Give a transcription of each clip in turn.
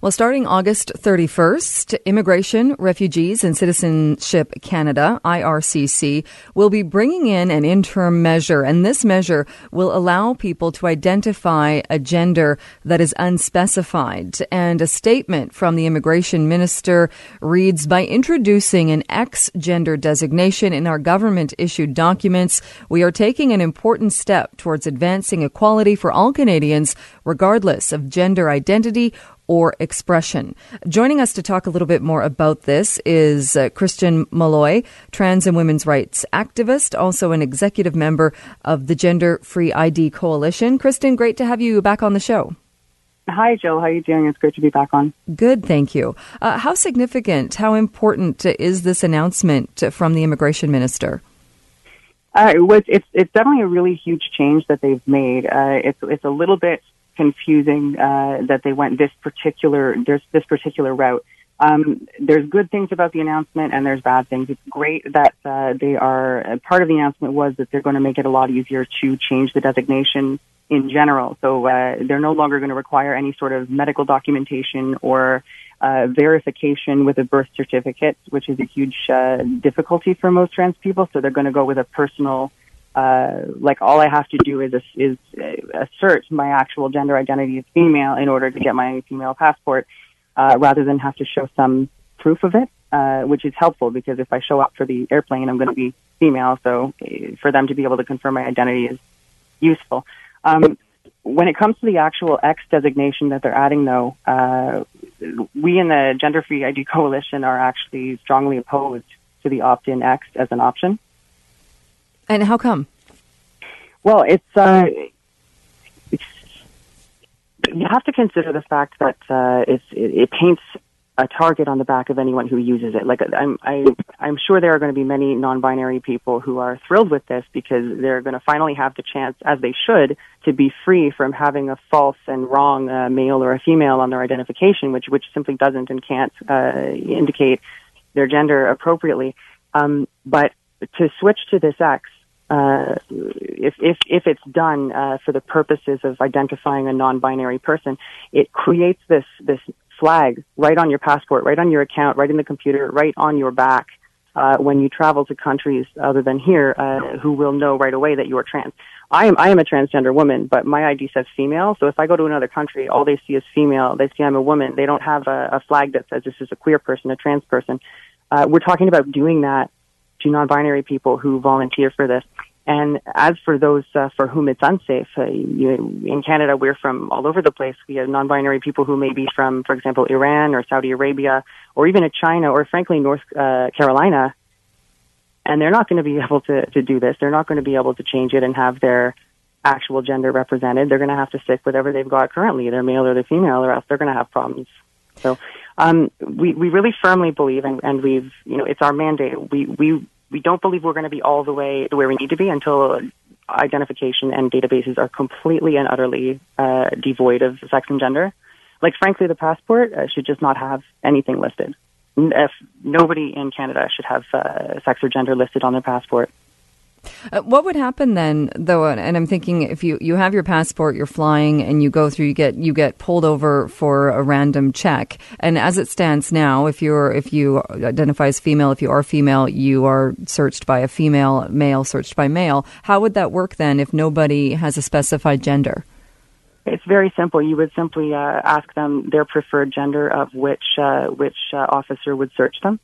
Well, starting August 31st, Immigration, Refugees and Citizenship Canada, IRCC, will be bringing in an interim measure, and this measure will allow people to identify a gender that is unspecified. And a statement from the immigration minister reads, by introducing an X gender designation in our government issued documents, we are taking an important step towards advancing equality for all Canadians, regardless of gender identity or expression. Joining us to talk a little bit more about this is uh, Christin Milloy, trans and women's rights activist, also an executive member of the Gender Free ID Coalition. Christin, great to have you back on the show. Hi, Jill. How are you doing? It's great to be back on. Good, thank you. Uh, how significant, how important is this announcement from the immigration minister? Uh, it was, it's, it's definitely a really huge change that they've made. Uh, it's, it's a little bit confusing uh, that they went this particular there's this particular route. Um, there's good things about the announcement and there's bad things. It's great that uh, they are uh, part of the announcement was that they're going to make it a lot easier to change the designation in general. So uh, they're no longer going to require any sort of medical documentation or uh, verification with a birth certificate, which is a huge uh, difficulty for most trans people. So they're going to go with a personal uh, like all I have to do is is assert my actual gender identity as female in order to get my female passport, uh, rather than have to show some proof of it, uh, which is helpful because if I show up for the airplane, I'm going to be female, so uh, for them to be able to confirm my identity is useful. Um, when it comes to the actual X designation that they're adding, though, uh, we in the Gender Free ID Coalition are actually strongly opposed to the opt-in X as an option. And how come? Well, it's, uh, it's you have to consider the fact that uh, it, it paints a target on the back of anyone who uses it. Like I'm, I, I'm sure there are going to be many non-binary people who are thrilled with this because they're going to finally have the chance, as they should, to be free from having a false and wrong uh, male or a female on their identification, which which simply doesn't and can't uh, indicate their gender appropriately. Um, but to switch to this X, uh, if, if, if it's done uh, for the purposes of identifying a non-binary person, it creates this, this flag right on your passport, right on your account, right in the computer, right on your back uh, when you travel to countries other than here uh, who will know right away that you are trans. I am, I am a transgender woman, but my ID says female. So if I go to another country, all they see is female. They see I'm a woman. They don't have a, a flag that says this is a queer person, a trans person. Uh, we're talking about doing that to non-binary people who volunteer for this. And as for those uh, for whom it's unsafe, uh, you, in Canada, we're from all over the place. We have non-binary people who may be from, for example, Iran or Saudi Arabia, or even a China, or frankly, North uh, Carolina. And they're not going to be able to, to do this. They're not going to be able to change it and have their actual gender represented. They're going to have to stick whatever they've got currently, they're male or they're female, or else they're going to have problems. So um, we we really firmly believe, and, and we've you know it's our mandate. We we we don't believe we're going to be all the way to where we need to be until identification and databases are completely and utterly uh, devoid of sex and gender. Like, frankly, the passport uh, should just not have anything listed. If nobody in Canada should have uh, sex or gender listed on their passport. Uh, what would happen then, though? And I'm thinking, if you, you have your passport, you're flying, and you go through, you get you get pulled over for a random check. And as it stands now, if you're if you identify as female, if you are female, you are searched by a female, male searched by male. How would that work then if nobody has a specified gender? It's very simple. You would simply uh, ask them their preferred gender of which uh, which uh, officer would search them.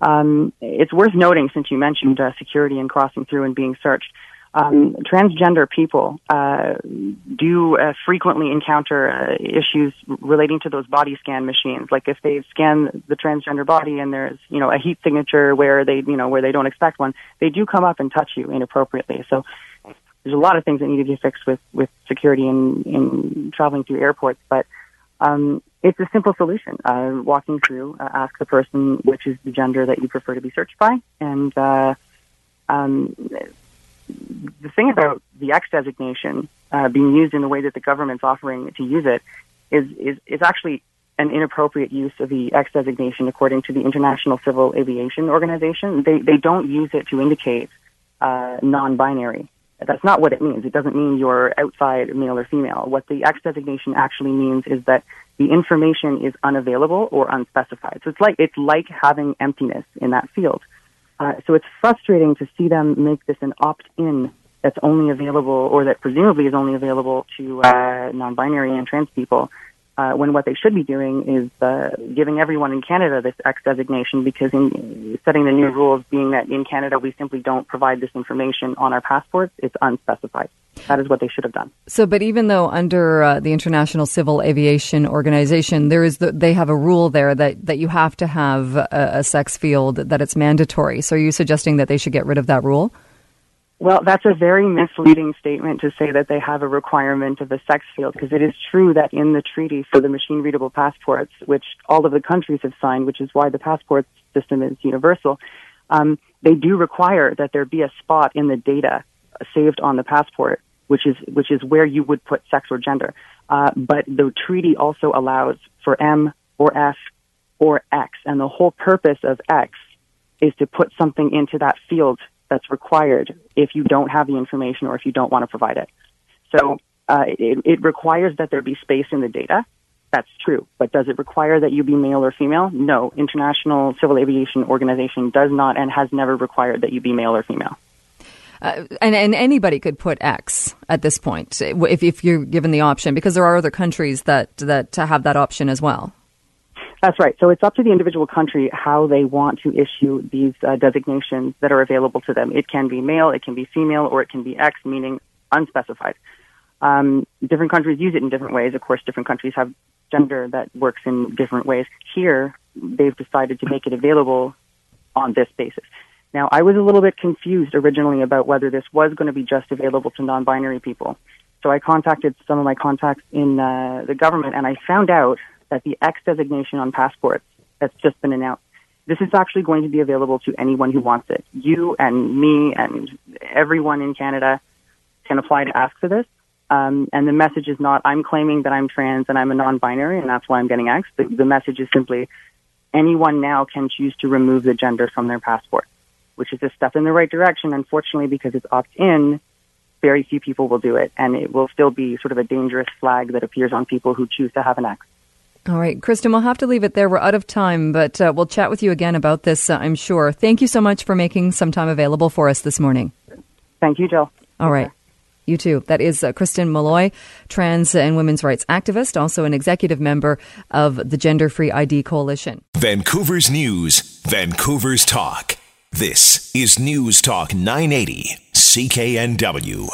Um, it's worth noting, since you mentioned uh, security and crossing through and being searched, um, transgender people uh, do uh, frequently encounter uh, issues relating to those body scan machines. Like if they scan the transgender body and there's you know a heat signature where they you know where they don't expect one, they do come up and touch you inappropriately. So there's a lot of things that need to be fixed with with security in in traveling through airports, but um, it's a simple solution. Uh, walking through, uh, ask the person which is the gender that you prefer to be searched by, and uh, um, the thing about the X designation uh, being used in the way that the government's offering to use it is is is actually an inappropriate use of the X designation according to the International Civil Aviation Organization. They they don't use it to indicate uh, non-binary That's not what it means. It doesn't mean you're outside male or female. What the X designation actually means is that the information is unavailable or unspecified. So it's like it's like having emptiness in that field. Uh, so it's frustrating to see them make this an opt-in that's only available, or that presumably is only available to uh, non-binary and trans people uh, when what they should be doing is uh, giving everyone in Canada this X designation because in setting the new rules being that in Canada we simply don't provide this information on our passports, it's unspecified. That is what they should have done. So, but even though under uh, the International Civil Aviation Organization, there is the, they have a rule there that, that you have to have a, a sex field that it's mandatory. So, are you suggesting that they should get rid of that rule? Well, that's a very misleading statement to say that they have a requirement of a sex field because it is true that in the treaty for the machine readable passports, which all of the countries have signed, which is why the passport system is universal, um, they do require that there be a spot in the data saved on the passport, which is which is where you would put sex or gender. Uh, but the treaty also allows for M or F or X, and the whole purpose of X is to put something into that field that's required if you don't have the information or if you don't want to provide it. So uh, it, it requires that there be space in the data. That's true. But does it require that you be male or female? No. International Civil Aviation Organization does not and has never required that you be male or female. Uh, and, and anybody could put X at this point if, if you're given the option, because there are other countries that, that have that option as well. That's right. So it's up to the individual country how they want to issue these uh, designations that are available to them. It can be male, it can be female, or it can be X, meaning unspecified. Um, different countries use it in different ways. Of course, different countries have gender that works in different ways. Here, they've decided to make it available on this basis. Now, I was a little bit confused originally about whether this was going to be just available to non-binary people. So I contacted some of my contacts in uh, the government, and I found out that the X designation on passports that's just been announced, this is actually going to be available to anyone who wants it. You and me and everyone in Canada can apply to ask for this. Um, and the message is not, I'm claiming that I'm trans and I'm a non-binary and that's why I'm getting X. The, the message is simply, anyone now can choose to remove the gender from their passport, which is a step in the right direction. Unfortunately, because it's opt-in, very few people will do it, and it will still be sort of a dangerous flag that appears on people who choose to have an X. All right, Christin, we'll have to leave it there. We're out of time, but uh, we'll chat with you again about this, uh, I'm sure. Thank you so much for making some time available for us this morning. Thank you, Jill. All right. You too. That is uh, Christin Milloy, trans and women's rights activist, also an executive member of the Gender Free ID Coalition. Vancouver's News, Vancouver's Talk. This is News Talk 980, CKNW.